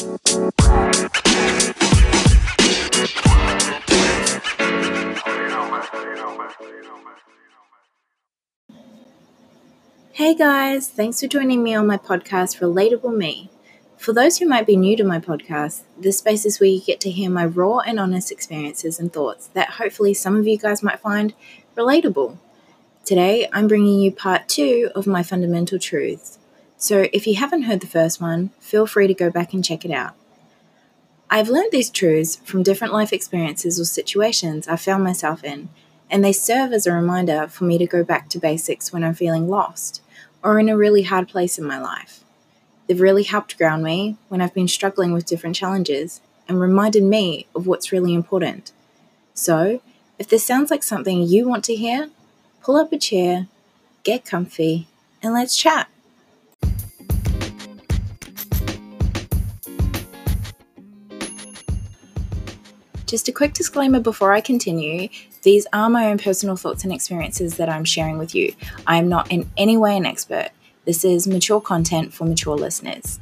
Hey guys, thanks for joining me on my podcast, Relatable Me. For those who might be new to my podcast, this space is where you get to hear my raw and honest experiences and thoughts that hopefully some of you guys might find relatable. Today, I'm bringing you part two of my fundamental truths. So if you haven't heard the first one, feel free to go back and check it out. I've learned these truths from different life experiences or situations I found myself in, and they serve as a reminder for me to go back to basics when I'm feeling lost or in a really hard place in my life. They've really helped ground me when I've been struggling with different challenges and reminded me of what's really important. So, if this sounds like something you want to hear, pull up a chair, get comfy, and let's chat. Just a quick disclaimer before I continue these are my own personal thoughts and experiences that I'm sharing with you. I am not in any way an expert. This is mature content for mature listeners.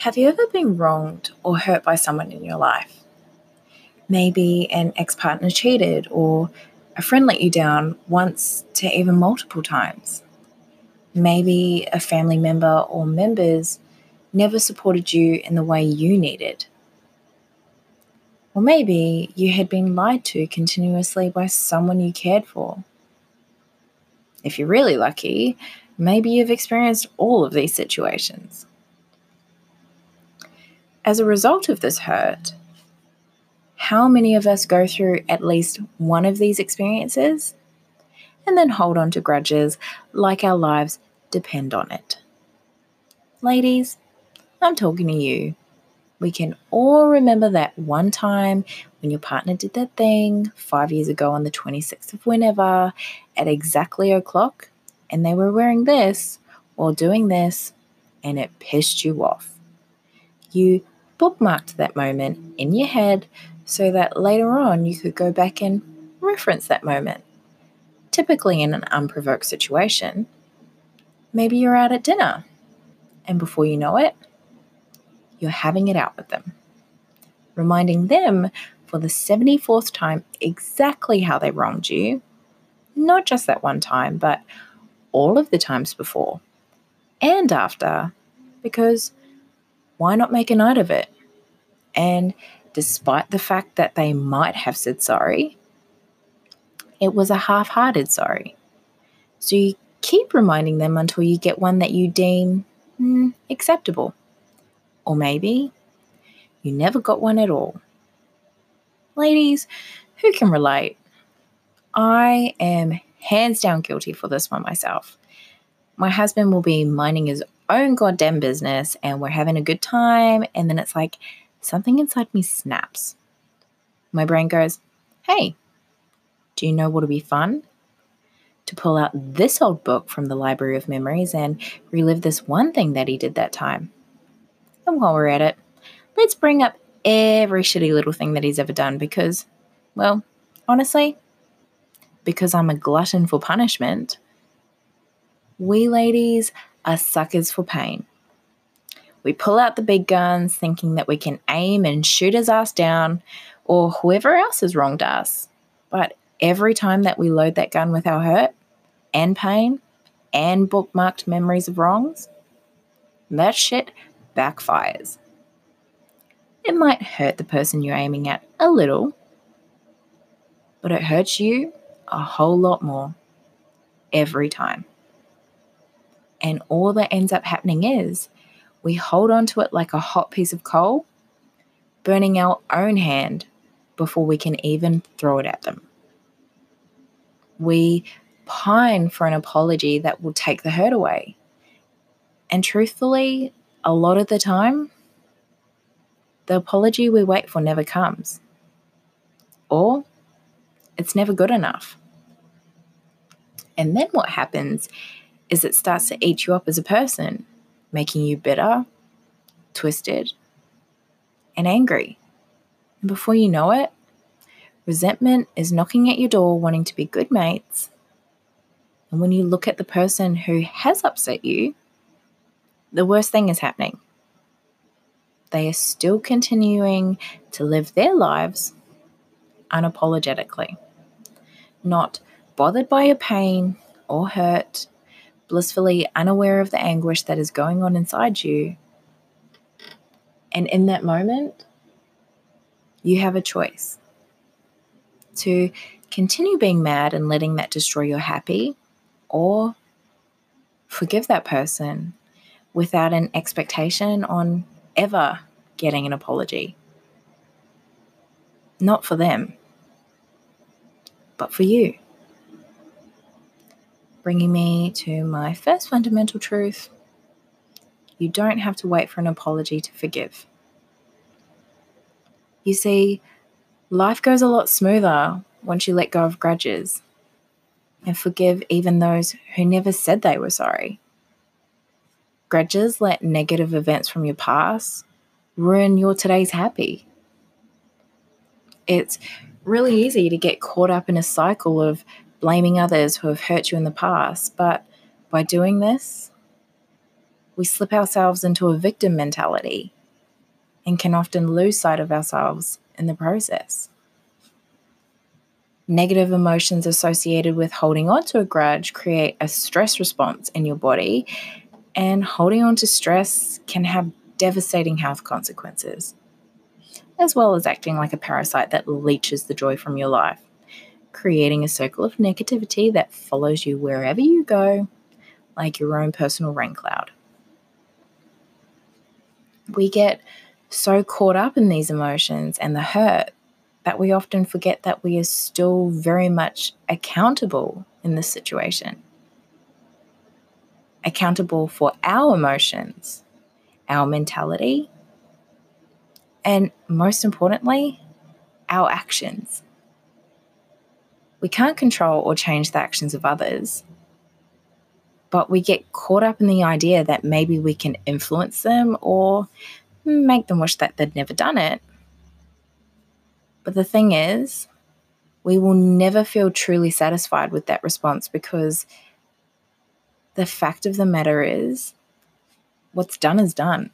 Have you ever been wronged or hurt by someone in your life? Maybe an ex partner cheated, or a friend let you down once to even multiple times. Maybe a family member or members never supported you in the way you needed. Or maybe you had been lied to continuously by someone you cared for. If you're really lucky, maybe you've experienced all of these situations. As a result of this hurt, how many of us go through at least one of these experiences and then hold on to grudges like our lives depend on it? Ladies, I'm talking to you. We can all remember that one time when your partner did that thing five years ago on the 26th of whenever at exactly o'clock, and they were wearing this or doing this, and it pissed you off. You bookmarked that moment in your head so that later on you could go back and reference that moment. Typically, in an unprovoked situation, maybe you're out at dinner, and before you know it, you're having it out with them, reminding them for the 74th time exactly how they wronged you, not just that one time, but all of the times before and after, because why not make a night of it? And despite the fact that they might have said sorry, it was a half hearted sorry. So you keep reminding them until you get one that you deem mm, acceptable. Or maybe you never got one at all. Ladies, who can relate? I am hands down guilty for this one myself. My husband will be minding his own goddamn business and we're having a good time, and then it's like something inside me snaps. My brain goes, Hey, do you know what'll be fun? To pull out this old book from the Library of Memories and relive this one thing that he did that time. And while we're at it, let's bring up every shitty little thing that he's ever done because, well, honestly, because I'm a glutton for punishment, we ladies are suckers for pain. We pull out the big guns thinking that we can aim and shoot his ass down or whoever else has wronged us. But every time that we load that gun with our hurt and pain and bookmarked memories of wrongs, that shit backfires. It might hurt the person you're aiming at a little, but it hurts you a whole lot more every time. And all that ends up happening is we hold on to it like a hot piece of coal, burning our own hand before we can even throw it at them. We pine for an apology that will take the hurt away. And truthfully, a lot of the time, the apology we wait for never comes. Or it's never good enough. And then what happens is it starts to eat you up as a person, making you bitter, twisted, and angry. And before you know it, resentment is knocking at your door wanting to be good mates, And when you look at the person who has upset you, the worst thing is happening. They are still continuing to live their lives unapologetically, not bothered by your pain or hurt, blissfully unaware of the anguish that is going on inside you. And in that moment, you have a choice to continue being mad and letting that destroy your happy, or forgive that person without an expectation on ever getting an apology. Not for them, but for you. Bringing me to my first fundamental truth you don't have to wait for an apology to forgive. You see, life goes a lot smoother once you let go of grudges and forgive even those who never said they were sorry. Grudges let negative events from your past ruin your today's happy. It's really easy to get caught up in a cycle of blaming others who have hurt you in the past, but by doing this, we slip ourselves into a victim mentality and can often lose sight of ourselves in the process. Negative emotions associated with holding on to a grudge create a stress response in your body, and holding on to stress can have devastating health consequences, as well as acting like a parasite that leeches the joy from your life, creating a circle of negativity that follows you wherever you go, like your own personal rain cloud. We get so caught up in these emotions and the hurt that we often forget that we are still very much accountable in this situation. Accountable for our emotions, our mentality, and most importantly, our actions. We can't control or change the actions of others, but we get caught up in the idea that maybe we can influence them or make them wish that they'd never done it. But the thing is, we will never feel truly satisfied with that response because the fact of the matter is, what's done is done.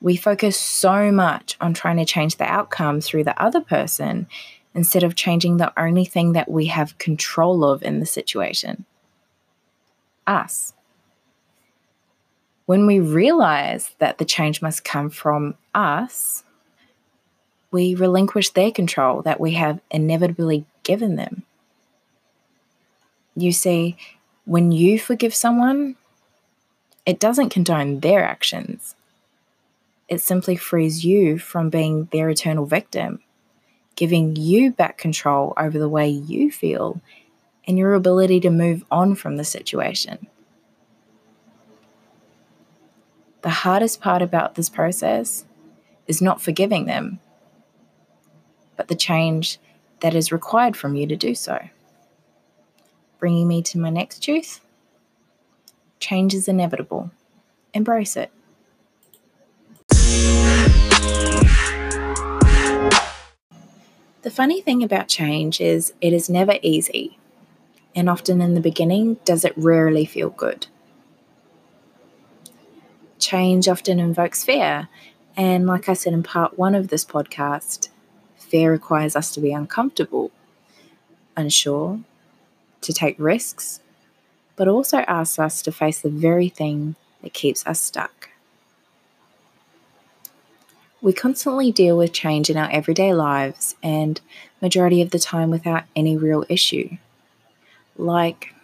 We focus so much on trying to change the outcome through the other person instead of changing the only thing that we have control of in the situation us. When we realize that the change must come from us, we relinquish their control that we have inevitably given them. You see, when you forgive someone, it doesn't condone their actions. It simply frees you from being their eternal victim, giving you back control over the way you feel and your ability to move on from the situation. The hardest part about this process is not forgiving them, but the change that is required from you to do so. Bringing me to my next truth change is inevitable. Embrace it. The funny thing about change is it is never easy, and often in the beginning, does it rarely feel good change often invokes fear. And like I said in part one of this podcast, fear requires us to be uncomfortable, unsure, to take risks, but also asks us to face the very thing that keeps us stuck. We constantly deal with change in our everyday lives and majority of the time without any real issue. Like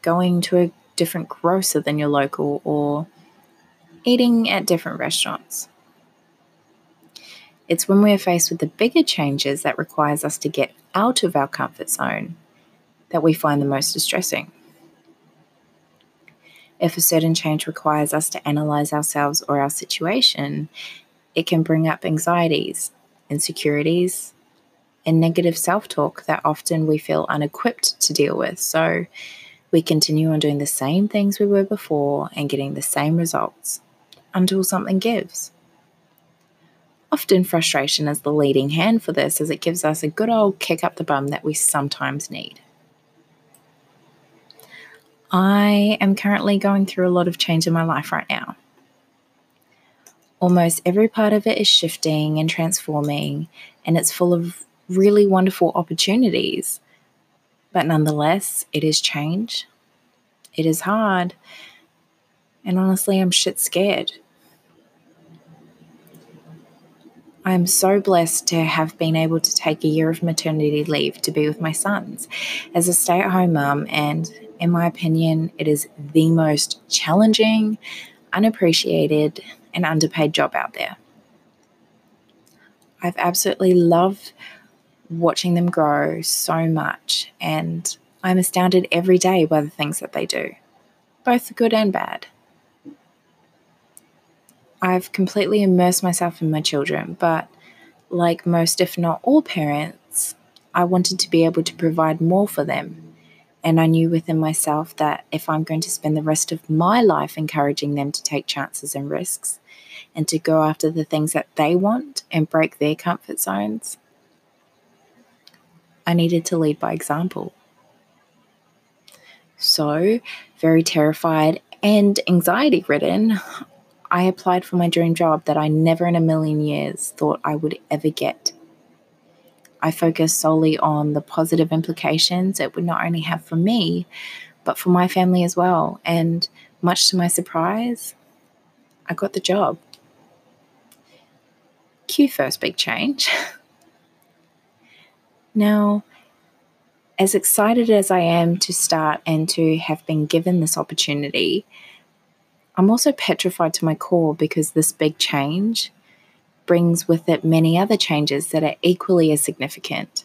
going to a different grocer than your local or eating at different restaurants. It's when we are faced with the bigger changes that requires us to get out of our comfort zone that we find the most distressing. If a certain change requires us to analyze ourselves or our situation, it can bring up anxieties, insecurities, and negative self talk that often we feel unequipped to deal with. So we continue on doing the same things we were before and getting the same results until something gives. Often, frustration is the leading hand for this as it gives us a good old kick up the bum that we sometimes need. I am currently going through a lot of change in my life right now. Almost every part of it is shifting and transforming, and it's full of really wonderful opportunities. But nonetheless, it is change. It is hard. And honestly, I'm shit scared. I am so blessed to have been able to take a year of maternity leave to be with my sons as a stay at home mum. And in my opinion, it is the most challenging, unappreciated, and underpaid job out there. I've absolutely loved watching them grow so much, and I'm astounded every day by the things that they do, both good and bad. I've completely immersed myself in my children, but like most, if not all parents, I wanted to be able to provide more for them. And I knew within myself that if I'm going to spend the rest of my life encouraging them to take chances and risks and to go after the things that they want and break their comfort zones, I needed to lead by example. So, very terrified and anxiety ridden, I applied for my dream job that I never in a million years thought I would ever get. I focused solely on the positive implications it would not only have for me, but for my family as well. And much to my surprise, I got the job. Cue first big change. now, as excited as I am to start and to have been given this opportunity, I'm also petrified to my core because this big change brings with it many other changes that are equally as significant.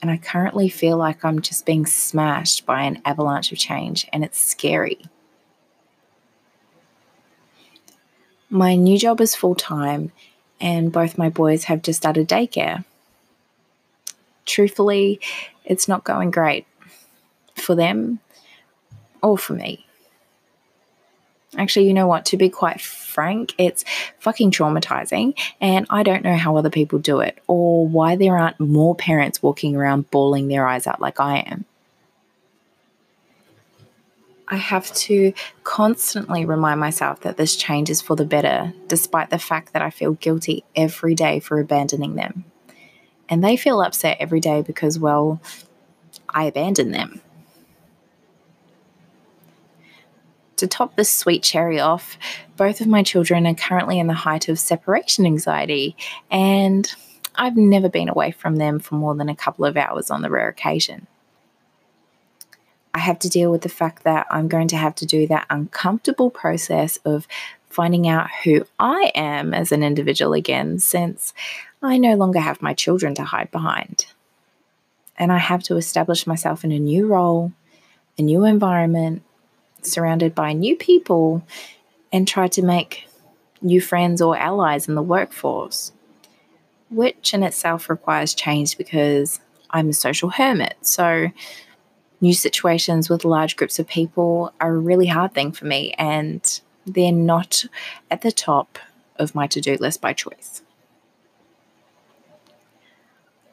And I currently feel like I'm just being smashed by an avalanche of change, and it's scary. My new job is full time, and both my boys have just started daycare. Truthfully, it's not going great for them or for me. Actually, you know what? To be quite frank, it's fucking traumatizing, and I don't know how other people do it or why there aren't more parents walking around bawling their eyes out like I am. I have to constantly remind myself that this change is for the better, despite the fact that I feel guilty every day for abandoning them. And they feel upset every day because, well, I abandoned them. To top this sweet cherry off, both of my children are currently in the height of separation anxiety, and I've never been away from them for more than a couple of hours on the rare occasion. I have to deal with the fact that I'm going to have to do that uncomfortable process of finding out who I am as an individual again, since I no longer have my children to hide behind. And I have to establish myself in a new role, a new environment, surrounded by new people and try to make new friends or allies in the workforce, which in itself requires change because I'm a social hermit. So, new situations with large groups of people are a really hard thing for me, and they're not at the top of my to do list by choice.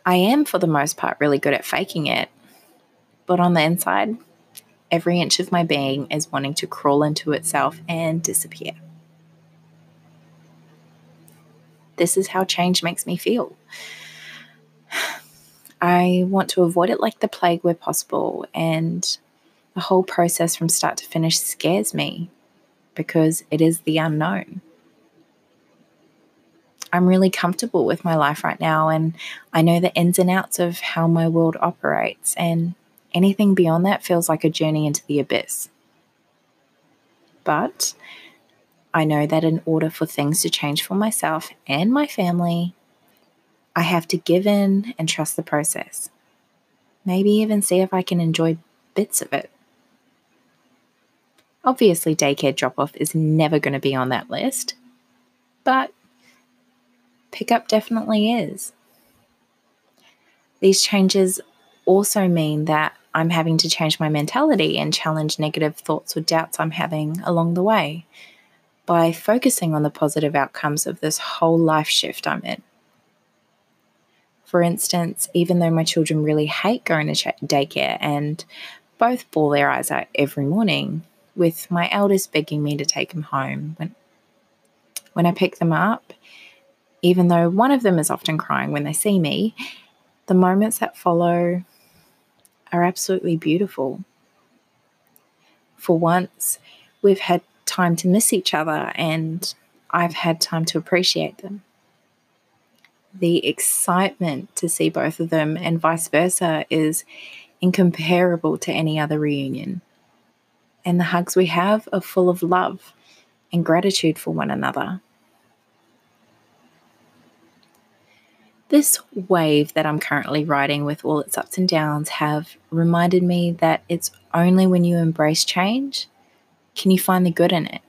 I am, for the most part, really good at faking it, but on the inside, Every inch of my being is wanting to crawl into itself and disappear. This is how change makes me feel. I want to avoid it like the plague where possible, and the whole process from start to finish scares me because it is the unknown. I'm really comfortable with my life right now, and I know the ins and outs of how my world operates, and Anything beyond that feels like a journey into the abyss. But I know that in order for things to change for myself and my family, I have to give in and trust the process. Maybe even see if I can enjoy bits of it. Obviously, daycare drop off is never going to be on that list, but pickup definitely is. These changes also mean that I'm having to change my mentality and challenge negative thoughts or doubts I'm having along the way by focusing on the positive outcomes of this whole life shift I'm in. For instance, even though my children really hate going to daycare and both bawl their eyes out every morning, with my eldest begging me to take him home. When, when I pick them up, even though one of them is often crying when they see me, the moments that follow are absolutely beautiful. For once, we've had time to miss each other and I've had time to appreciate them. The excitement to see both of them and vice versa is incomparable to any other reunion. And the hugs we have are full of love and gratitude for one another. This wave that I'm currently riding with all its ups and downs have reminded me that it's only when you embrace change can you find the good in it.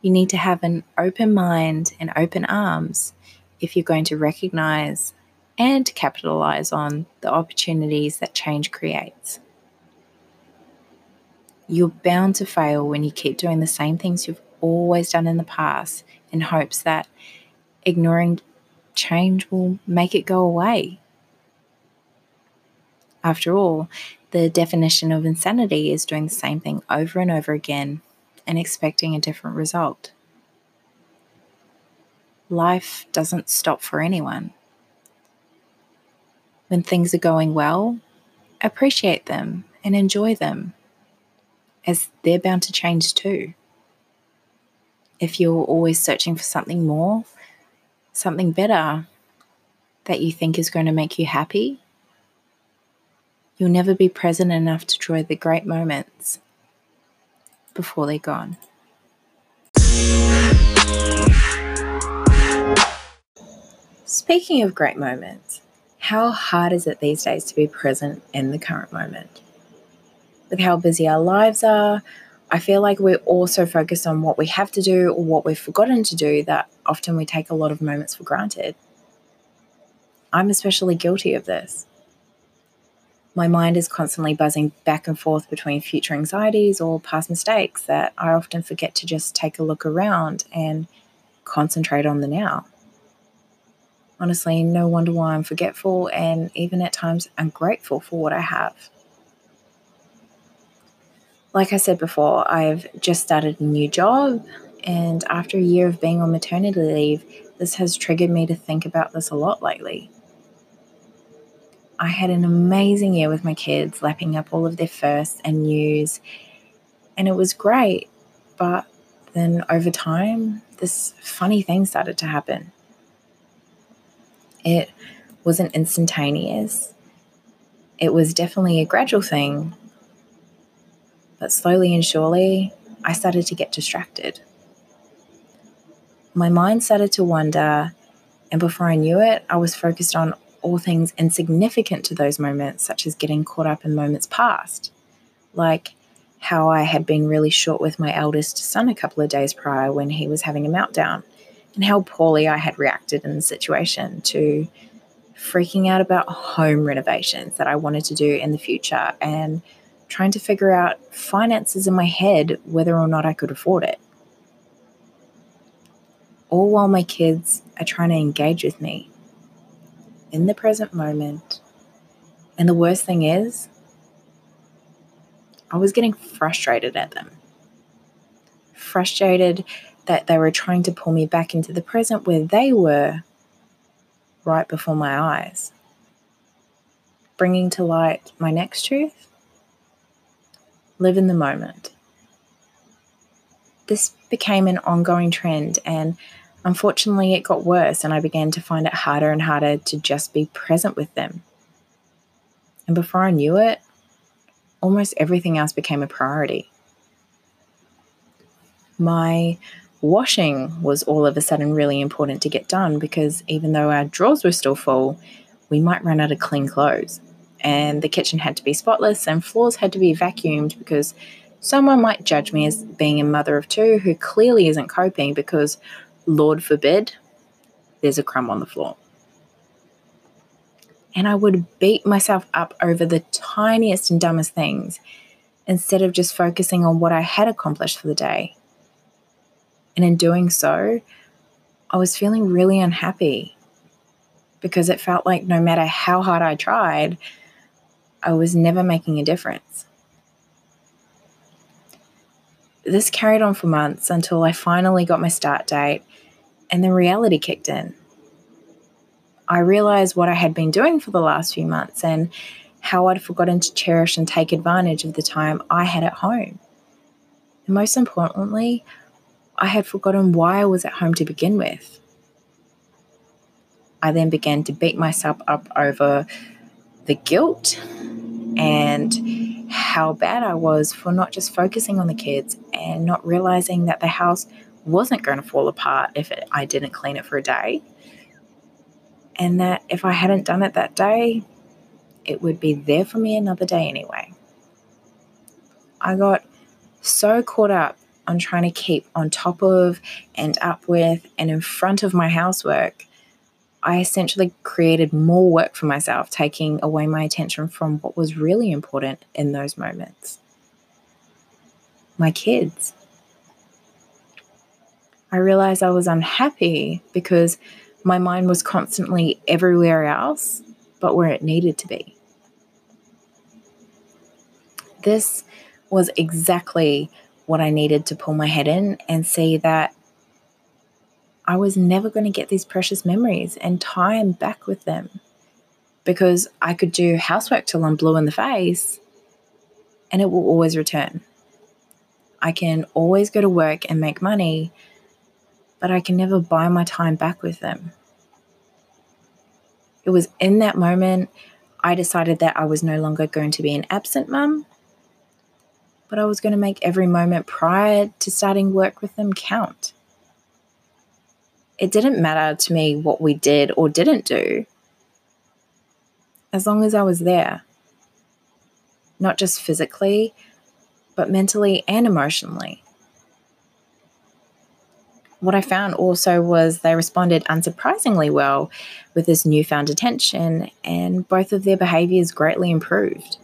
You need to have an open mind and open arms if you're going to recognize and capitalize on the opportunities that change creates. You're bound to fail when you keep doing the same things you've always done in the past in hopes that ignoring change will make it go away. After all, the definition of insanity is doing the same thing over and over again and expecting a different result. Life doesn't stop for anyone. When things are going well, appreciate them and enjoy them, as they're bound to change too. If you're always searching for something more, something better that you think is going to make you happy, you'll never be present enough to enjoy the great moments before they're gone. Speaking of great moments, how hard is it these days to be present in the current moment? With how busy our lives are, I feel like we're also focused on what we have to do or what we've forgotten to do that often we take a lot of moments for granted. I'm especially guilty of this. My mind is constantly buzzing back and forth between future anxieties or past mistakes that I often forget to just take a look around and concentrate on the now. Honestly, no wonder why I'm forgetful and even at times ungrateful for what I have. Like I said before, I've just started a new job, and after a year of being on maternity leave, this has triggered me to think about this a lot lately. I had an amazing year with my kids, lapping up all of their firsts and news, and it was great. But then over time, this funny thing started to happen. It wasn't instantaneous, it was definitely a gradual thing. But slowly and surely, I started to get distracted. My mind started to wander, and before I knew it, I was focused on all things insignificant to those moments, such as getting caught up in moments past, like how I had been really short with my eldest son a couple of days prior when he was having a meltdown, and how poorly I had reacted in the situation, to freaking out about home renovations that I wanted to do in the future and trying to figure out finances in my head whether or not I could afford it. All while my kids are trying to engage with me in the present moment. And the worst thing is, I was getting frustrated at them. Frustrated that they were trying to pull me back into the present where they were right before my eyes. Bringing to light my next truth live in the moment. This became an ongoing trend, and Unfortunately, it got worse, and I began to find it harder and harder to just be present with them. And before I knew it, almost everything else became a priority. My washing was all of a sudden really important to get done because even though our drawers were still full, we might run out of clean clothes. And the kitchen had to be spotless, and floors had to be vacuumed because someone might judge me as being a mother of two who clearly isn't coping because Lord forbid, there's a crumb on the floor. And I would beat myself up over the tiniest and dumbest things instead of just focusing on what I had accomplished for the day. And in doing so, I was feeling really unhappy because it felt like no matter how hard I tried, I was never making a difference. This carried on for months until I finally got my start date and the reality kicked in. I realized what I had been doing for the last few months and how I'd forgotten to cherish and take advantage of the time I had at home. And most importantly, I had forgotten why I was at home to begin with. I then began to beat myself up over the guilt and how bad I was for not just focusing on the kids and not realizing that the house wasn't going to fall apart if it, I didn't clean it for a day. And that if I hadn't done it that day, it would be there for me another day anyway. I got so caught up on trying to keep on top of and up with and in front of my housework I essentially created more work for myself, taking away my attention from what was really important in those moments my kids. I realized I was unhappy because my mind was constantly everywhere else but where it needed to be. This was exactly what I needed to pull my head in and see that I was never going to get these precious memories and time back with them because I could do housework till I'm blue in the face and it will always return. I can always go to work and make money, but I can never buy my time back with them. It was in that moment I decided that I was no longer going to be an absent mum, but I was going to make every moment prior to starting work with them count it didn't matter to me what we did or didn't do as long as I was there. Not just physically, but mentally and emotionally. What I found also was they responded unsurprisingly well with this newfound attention, and both of their behaviors greatly improved.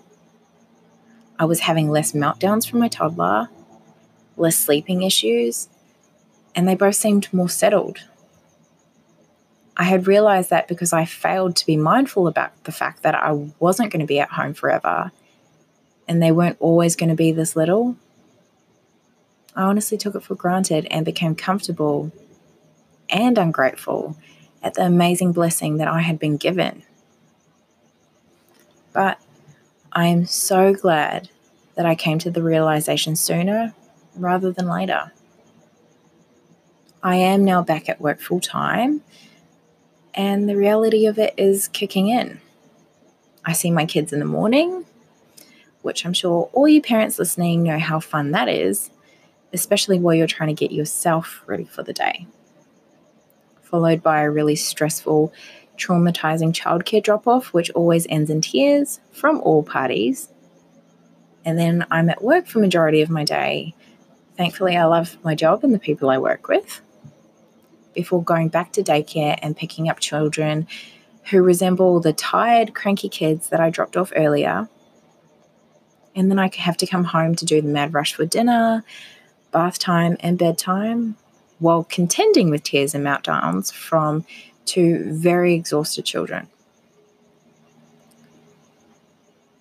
I was having less meltdowns from my toddler, less sleeping issues, and they both seemed more settled I had realized that because I failed to be mindful about the fact that I wasn't going to be at home forever and they weren't always going to be this little, I honestly took it for granted and became comfortable and ungrateful at the amazing blessing that I had been given. But I am so glad that I came to the realization sooner rather than later. I am now back at work full time and the reality of it is kicking in. I see my kids in the morning, which I'm sure all you parents listening know how fun that is, especially while you're trying to get yourself ready for the day. Followed by a really stressful, traumatizing childcare drop off, which always ends in tears from all parties. And then I'm at work for majority of my day. Thankfully, I love my job and the people I work with before going back to daycare and picking up children who resemble the tired, cranky kids that I dropped off earlier. And then I have to come home to do the mad rush for dinner, bath time, and bedtime while contending with tears and meltdowns from two very exhausted children.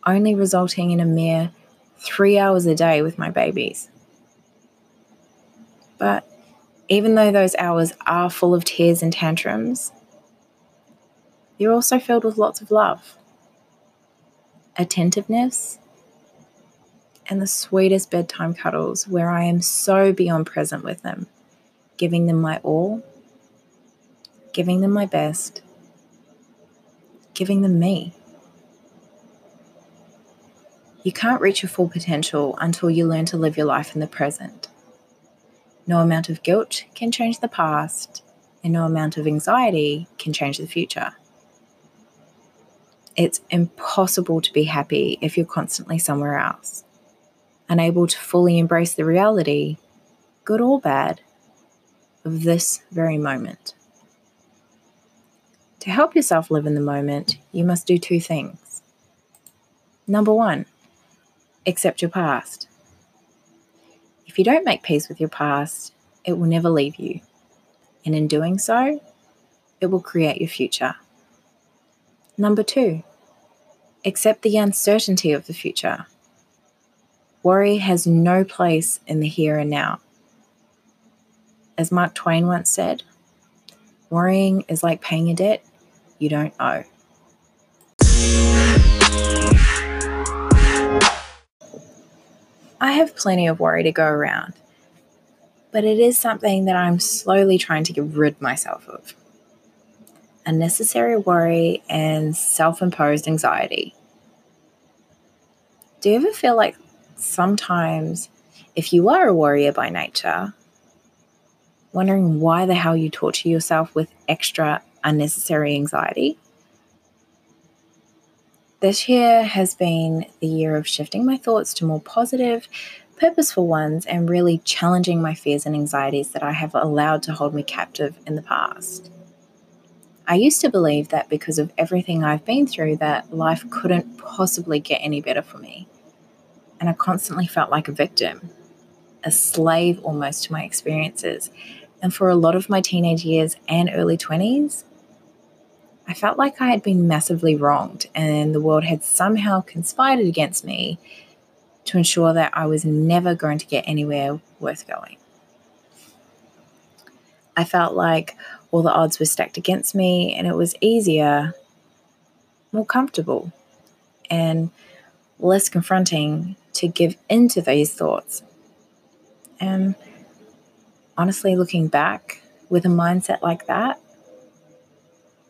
Only resulting in a mere three hours a day with my babies. But even though those hours are full of tears and tantrums, you're also filled with lots of love, attentiveness, and the sweetest bedtime cuddles where I am so beyond present with them, giving them my all, giving them my best, giving them me. You can't reach your full potential until you learn to live your life in the present. No amount of guilt can change the past, and no amount of anxiety can change the future. It's impossible to be happy if you're constantly somewhere else, unable to fully embrace the reality, good or bad, of this very moment. To help yourself live in the moment, you must do two things. Number one, accept your past. If you don't make peace with your past, it will never leave you. And in doing so, it will create your future. Number two, accept the uncertainty of the future. Worry has no place in the here and now. As Mark Twain once said, worrying is like paying a debt you don't owe. I have plenty of worry to go around, but it is something that I'm slowly trying to get rid myself of. Unnecessary worry and self imposed anxiety. Do you ever feel like sometimes if you are a warrior by nature, wondering why the hell you torture yourself with extra unnecessary anxiety. This year has been the year of shifting my thoughts to more positive, purposeful ones and really challenging my fears and anxieties that I have allowed to hold me captive in the past. I used to believe that because of everything I've been through that life couldn't possibly get any better for me and I constantly felt like a victim, a slave almost to my experiences. And for a lot of my teenage years and early 20s, I felt like I had been massively wronged and the world had somehow conspired against me to ensure that I was never going to get anywhere worth going. I felt like all the odds were stacked against me and it was easier, more comfortable, and less confronting to give into those thoughts. And honestly, looking back with a mindset like that,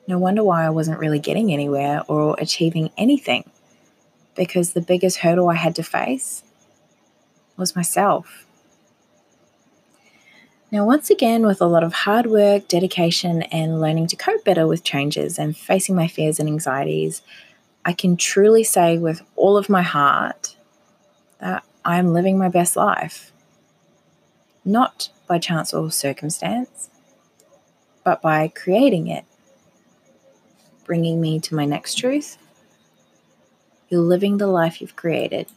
no wonder why I wasn't really getting anywhere or achieving anything because the biggest hurdle I had to face was myself. Now, once again, with a lot of hard work, dedication, and learning to cope better with changes and facing my fears and anxieties, I can truly say with all of my heart that I'm living my best life. Not by chance or circumstance, but by creating it, bringing me to my next truth. You're living the life you've created.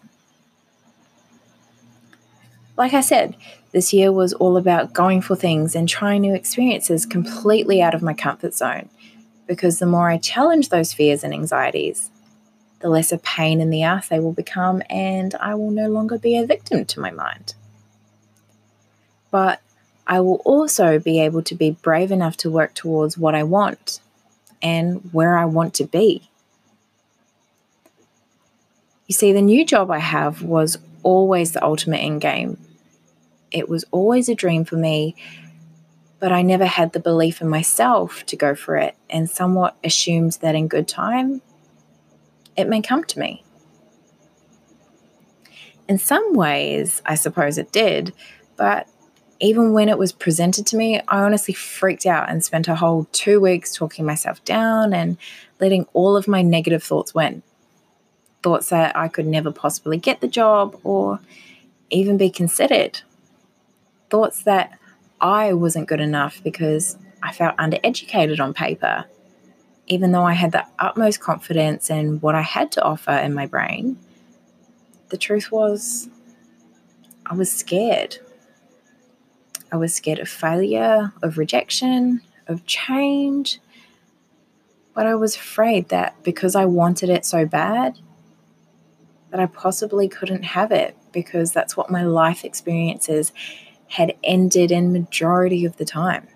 Like I said, this year was all about going for things and trying new experiences completely out of my comfort zone. Because the more I challenge those fears and anxieties, the less a pain in the ass they will become, and I will no longer be a victim to my mind. But I will also be able to be brave enough to work towards what I want and where I want to be. You see, the new job I have was always the ultimate end game. It was always a dream for me, but I never had the belief in myself to go for it and somewhat assumed that in good time it may come to me. In some ways, I suppose it did, but even when it was presented to me, I honestly freaked out and spent a whole two weeks talking myself down and letting all of my negative thoughts win. Thoughts that I could never possibly get the job or even be considered. Thoughts that I wasn't good enough because I felt undereducated on paper even though I had the utmost confidence in what I had to offer in my brain, the truth was I was scared. I was scared of failure, of rejection, of change. But I was afraid that because I wanted it so bad, that I possibly couldn't have it because that's what my life experiences had ended in majority of the time.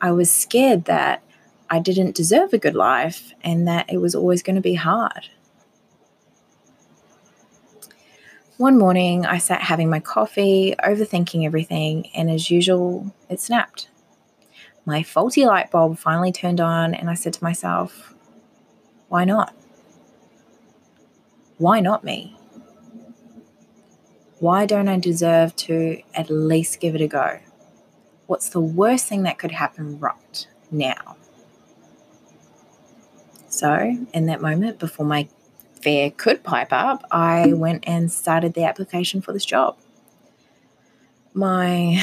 I was scared that I didn't deserve a good life and that it was always going to be hard. One morning, I sat having my coffee, overthinking everything, and as usual, it snapped. My faulty light bulb finally turned on, and I said to myself, Why not? Why not me? Why don't I deserve to at least give it a go? What's the worst thing that could happen right now? So, in that moment, before my fear could pipe up, I went and started the application for this job. My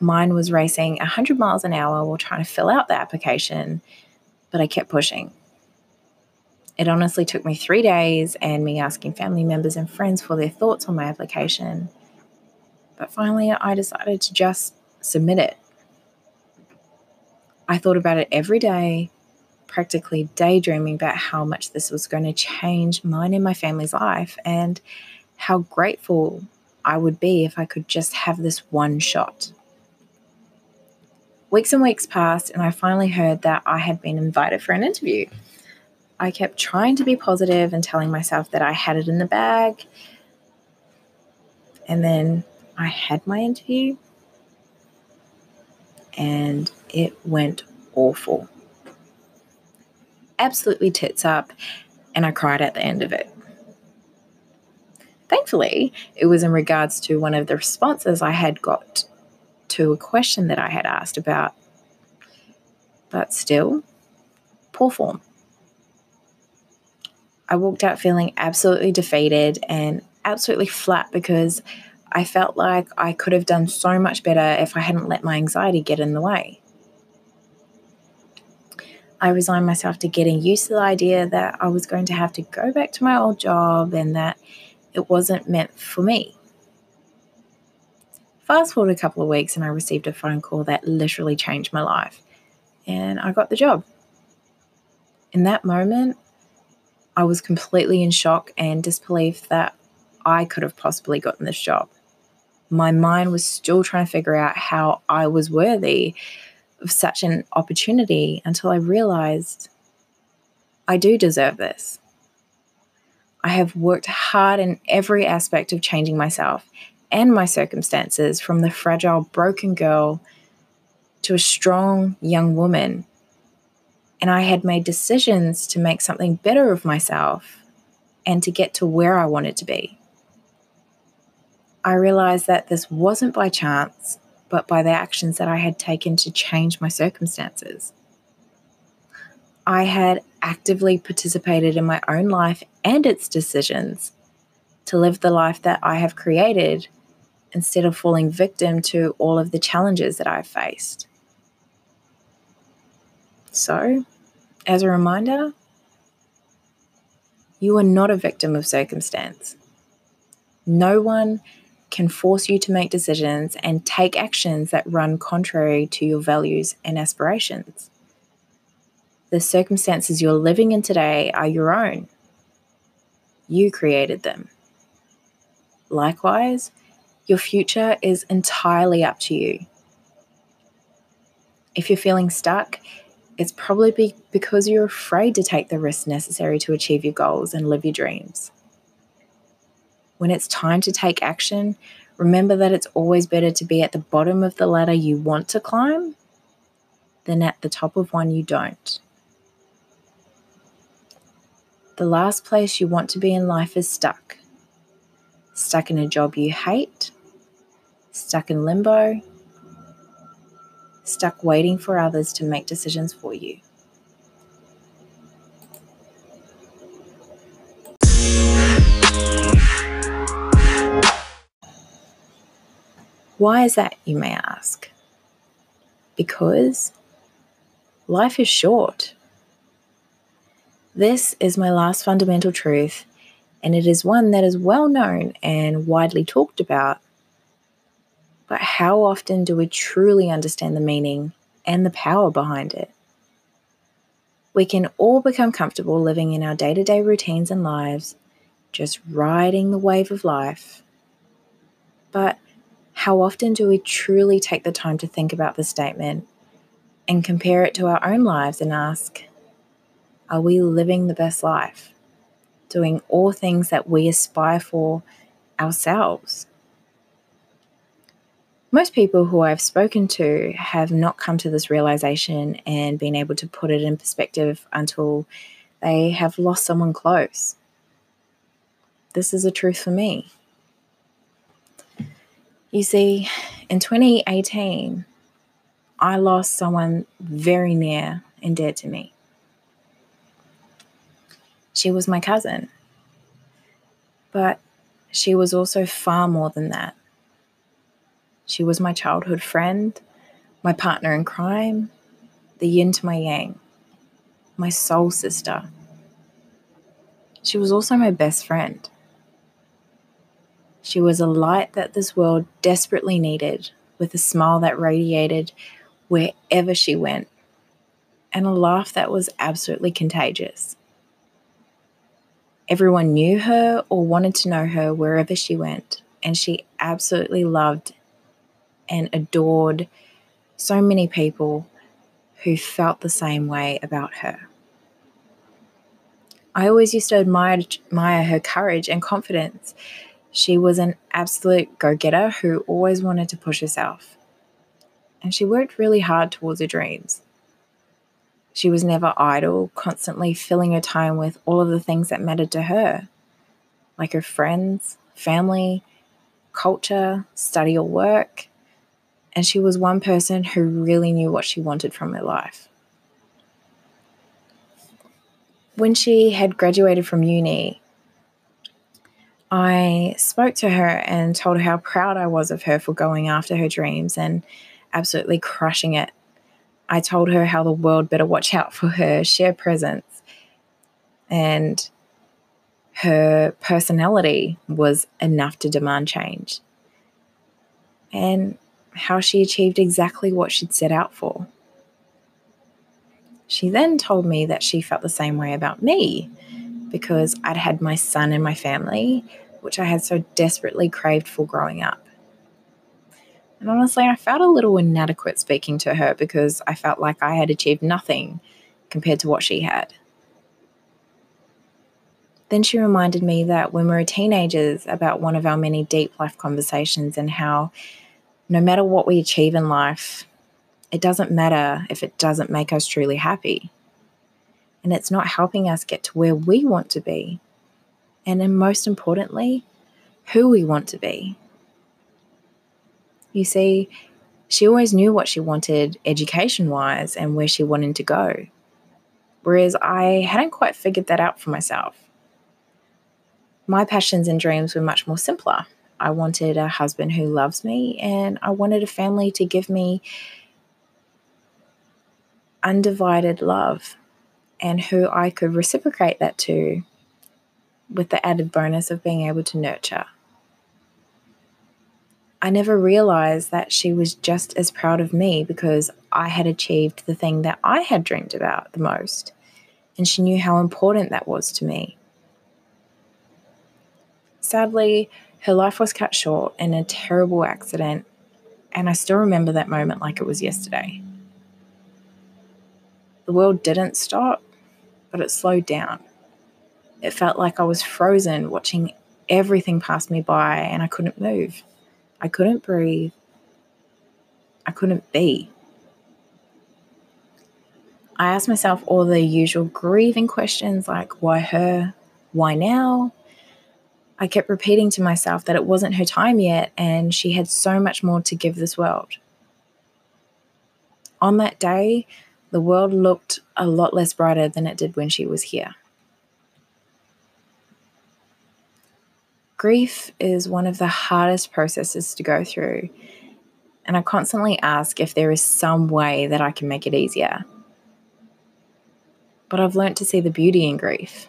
mind was racing 100 miles an hour while trying to fill out the application, but I kept pushing. It honestly took me three days and me asking family members and friends for their thoughts on my application. But finally, I decided to just submit it. I thought about it every day practically daydreaming about how much this was going to change mine and my family's life and how grateful I would be if I could just have this one shot. Weeks and weeks passed, and I finally heard that I had been invited for an interview. I kept trying to be positive and telling myself that I had it in the bag. And then I had my interview, and it went awful. Absolutely tits up, and I cried at the end of it. Thankfully, it was in regards to one of the responses I had got to a question that I had asked about. But still, poor form. I walked out feeling absolutely defeated and absolutely flat because I felt like I could have done so much better if I hadn't let my anxiety get in the way. I resigned myself to getting used to the idea that I was going to have to go back to my old job and that it wasn't meant for me. Fast forward a couple of weeks, and I received a phone call that literally changed my life, and I got the job. In that moment, I was completely in shock and disbelief that I could have possibly gotten this job. My mind was still trying to figure out how I was worthy of such an opportunity until I realized I do deserve this. I have worked hard in every aspect of changing myself and my circumstances from the fragile, broken girl to a strong young woman and I had made decisions to make something better of myself and to get to where I wanted to be. I realized that this wasn't by chance, but by the actions that I had taken to change my circumstances. I had actively participated in my own life and its decisions to live the life that I have created instead of falling victim to all of the challenges that I've faced. So, as a reminder, you are not a victim of circumstance. No one can force you to make decisions and take actions that run contrary to your values and aspirations. The circumstances you're living in today are your own. You created them. Likewise, your future is entirely up to you. If you're feeling stuck, it's probably be because you're afraid to take the risks necessary to achieve your goals and live your dreams. When it's time to take action, remember that it's always better to be at the bottom of the ladder you want to climb than at the top of one you don't. The last place you want to be in life is stuck. Stuck in a job you hate, stuck in limbo, stuck waiting for others to make decisions for you. Why is that, you may ask? Because life is short. This is my last fundamental truth, and it is one that is well known and widely talked about but how often do we truly understand the meaning and the power behind it? We can all become comfortable living in our day to day routines and lives, just riding the wave of life. But how often do we truly take the time to think about the statement and compare it to our own lives and ask, are we living the best life? Doing all things that we aspire for ourselves? most people who I've spoken to have not come to this realization and been able to put it in perspective until they have lost someone close. This is a truth for me. You see, in 2018, I lost someone very near and dear to me. She was my cousin, but she was also far more than that. She was my childhood friend, my partner in crime, the yin to my yang, my soul sister. She was also my best friend. She was a light that this world desperately needed, with a smile that radiated wherever she went. and a laugh that was absolutely contagious. Everyone knew her or wanted to know her wherever she went, and she absolutely loved and adored so many people who felt the same way about her. I always used to admire, admire her courage and confidence. She was an absolute go getter who always wanted to push herself. And she worked really hard towards her dreams. She was never idle, constantly filling her time with all of the things that mattered to her, like her friends, family, culture, study, or work. And she was one person who really knew what she wanted from her life. When she had graduated from uni, I spoke to her and told her how proud I was of her for going after her dreams and absolutely crushing it I told her how the world better watch out for her sheer presence. And her personality was enough to demand change. And how she achieved exactly what she'd set out for. She then told me that she felt the same way about me because I'd had my son and my family, which I had so desperately craved for growing up. And honestly, I felt a little inadequate speaking to her because I felt like I had achieved nothing compared to what she had. Then she reminded me that when we were teenagers, about one of our many deep life conversations and how no matter what we achieve in life, it doesn't matter if it doesn't make us truly happy. And it's not helping us get to where we want to be. And then, most importantly, who we want to be. You see, she always knew what she wanted education wise and where she wanted to go. Whereas I hadn't quite figured that out for myself. My passions and dreams were much more simpler. I wanted a husband who loves me, and I wanted a family to give me undivided love and who I could reciprocate that to with the added bonus of being able to nurture. I never realized that she was just as proud of me because I had achieved the thing that I had dreamed about the most. And she knew how important that was to me. Sadly, her life was cut short in a terrible accident, and I still remember that moment like it was yesterday. The world didn't stop, but it slowed down. It felt like I was frozen, watching everything pass me by, and I couldn't move. I couldn't breathe. I couldn't be. I asked myself all the usual grieving questions like why her? Why now? I kept repeating to myself that it wasn't her time yet and she had so much more to give this world. On that day, the world looked a lot less brighter than it did when she was here. Grief is one of the hardest processes to go through, and I constantly ask if there is some way that I can make it easier. But I've learnt to see the beauty in grief.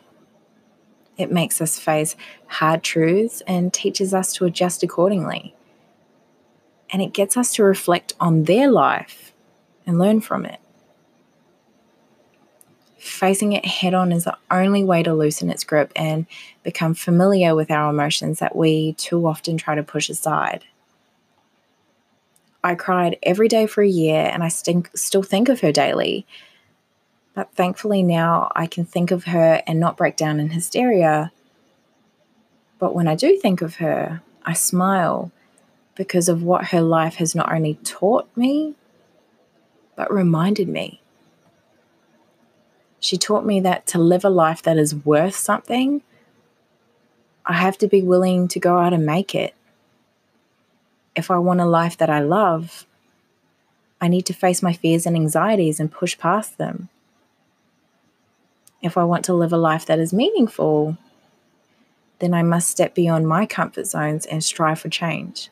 It makes us face hard truths and teaches us to adjust accordingly. And it gets us to reflect on their life and learn from it. Facing it head on is the only way to loosen its grip and become familiar with our emotions that we too often try to push aside. I cried every day for a year and I st- still think of her daily. But thankfully, now I can think of her and not break down in hysteria. But when I do think of her, I smile because of what her life has not only taught me, but reminded me. She taught me that to live a life that is worth something, I have to be willing to go out and make it. If I want a life that I love, I need to face my fears and anxieties and push past them. If I want to live a life that is meaningful, then I must step beyond my comfort zones and strive for change.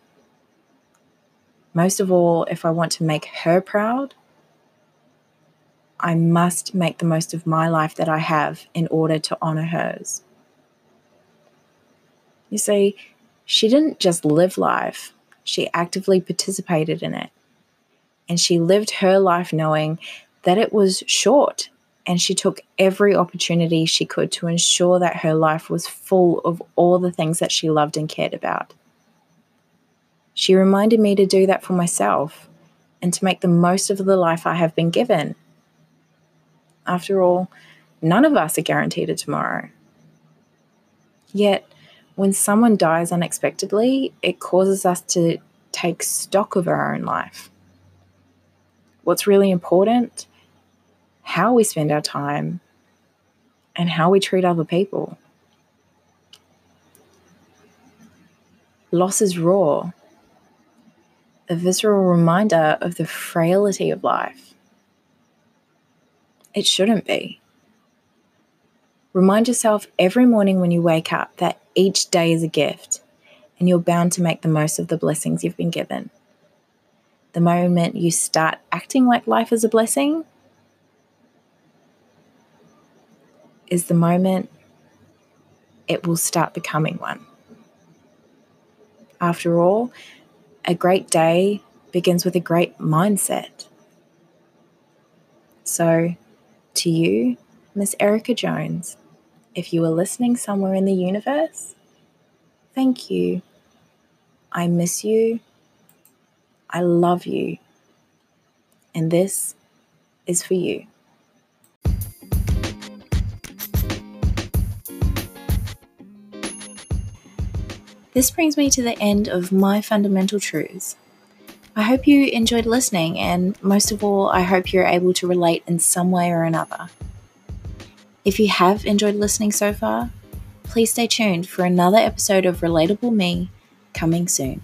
Most of all, if I want to make her proud, I must make the most of my life that I have in order to honor hers. You see, she didn't just live life, she actively participated in it. And she lived her life knowing that it was short and she took every opportunity she could to ensure that her life was full of all the things that she loved and cared about. She reminded me to do that for myself and to make the most of the life I have been given. After all, none of us are guaranteed a tomorrow. Yet, when someone dies unexpectedly, it causes us to take stock of our own life. What's really important how we spend our time, and how we treat other people. Loss is raw, a visceral reminder of the frailty of life. It shouldn't be. Remind yourself every morning when you wake up that each day is a gift and you're bound to make the most of the blessings you've been given. The moment you start acting like life is a blessing, is the moment it will start becoming one. After all, a great day begins with a great mindset. So, to you, Miss Erica Jones, if you are listening somewhere in the universe, thank you. I miss you. I love you. And this is for you. This brings me to the end of my fundamental truths. I hope you enjoyed listening, and most of all, I hope you're able to relate in some way or another. If you have enjoyed listening so far, please stay tuned for another episode of Relatable Me coming soon.